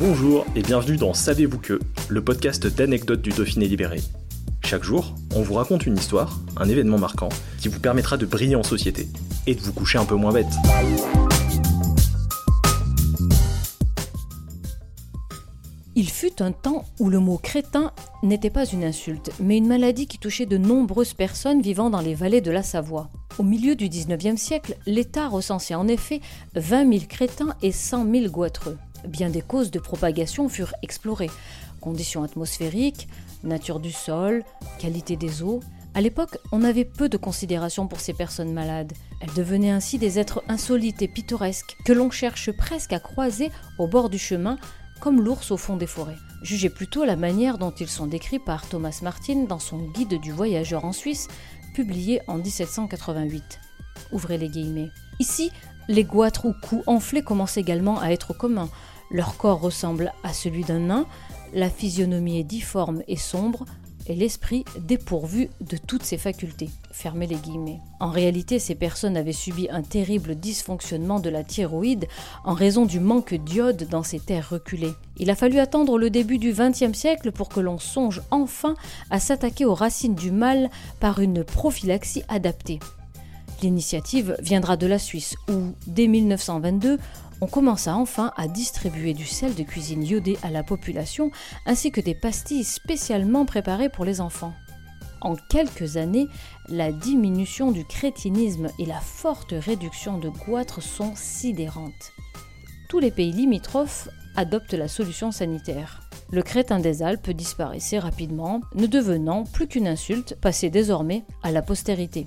Bonjour et bienvenue dans Savez-vous que, le podcast d'anecdotes du Dauphiné libéré. Chaque jour, on vous raconte une histoire, un événement marquant, qui vous permettra de briller en société et de vous coucher un peu moins bête. Il fut un temps où le mot crétin n'était pas une insulte, mais une maladie qui touchait de nombreuses personnes vivant dans les vallées de la Savoie. Au milieu du XIXe siècle, l'État recensait en effet 20 000 crétins et 100 000 goitreux. Bien des causes de propagation furent explorées. Conditions atmosphériques, nature du sol, qualité des eaux. À l'époque, on avait peu de considération pour ces personnes malades. Elles devenaient ainsi des êtres insolites et pittoresques que l'on cherche presque à croiser au bord du chemin, comme l'ours au fond des forêts. Jugez plutôt la manière dont ils sont décrits par Thomas Martin dans son Guide du voyageur en Suisse, publié en 1788. Ouvrez les guillemets. Ici, les goitres ou coups enflés commencent également à être communs. Leur corps ressemble à celui d'un nain, la physionomie est difforme et sombre, et l'esprit dépourvu de toutes ses facultés. Fermez les guillemets. En réalité, ces personnes avaient subi un terrible dysfonctionnement de la thyroïde en raison du manque d'iode dans ces terres reculées. Il a fallu attendre le début du XXe siècle pour que l'on songe enfin à s'attaquer aux racines du mal par une prophylaxie adaptée. L'initiative viendra de la Suisse où, dès 1922, on commença enfin à distribuer du sel de cuisine iodé à la population ainsi que des pastilles spécialement préparées pour les enfants. En quelques années, la diminution du crétinisme et la forte réduction de goitres sont sidérantes. Tous les pays limitrophes adoptent la solution sanitaire. Le crétin des Alpes disparaissait rapidement, ne devenant plus qu'une insulte passée désormais à la postérité.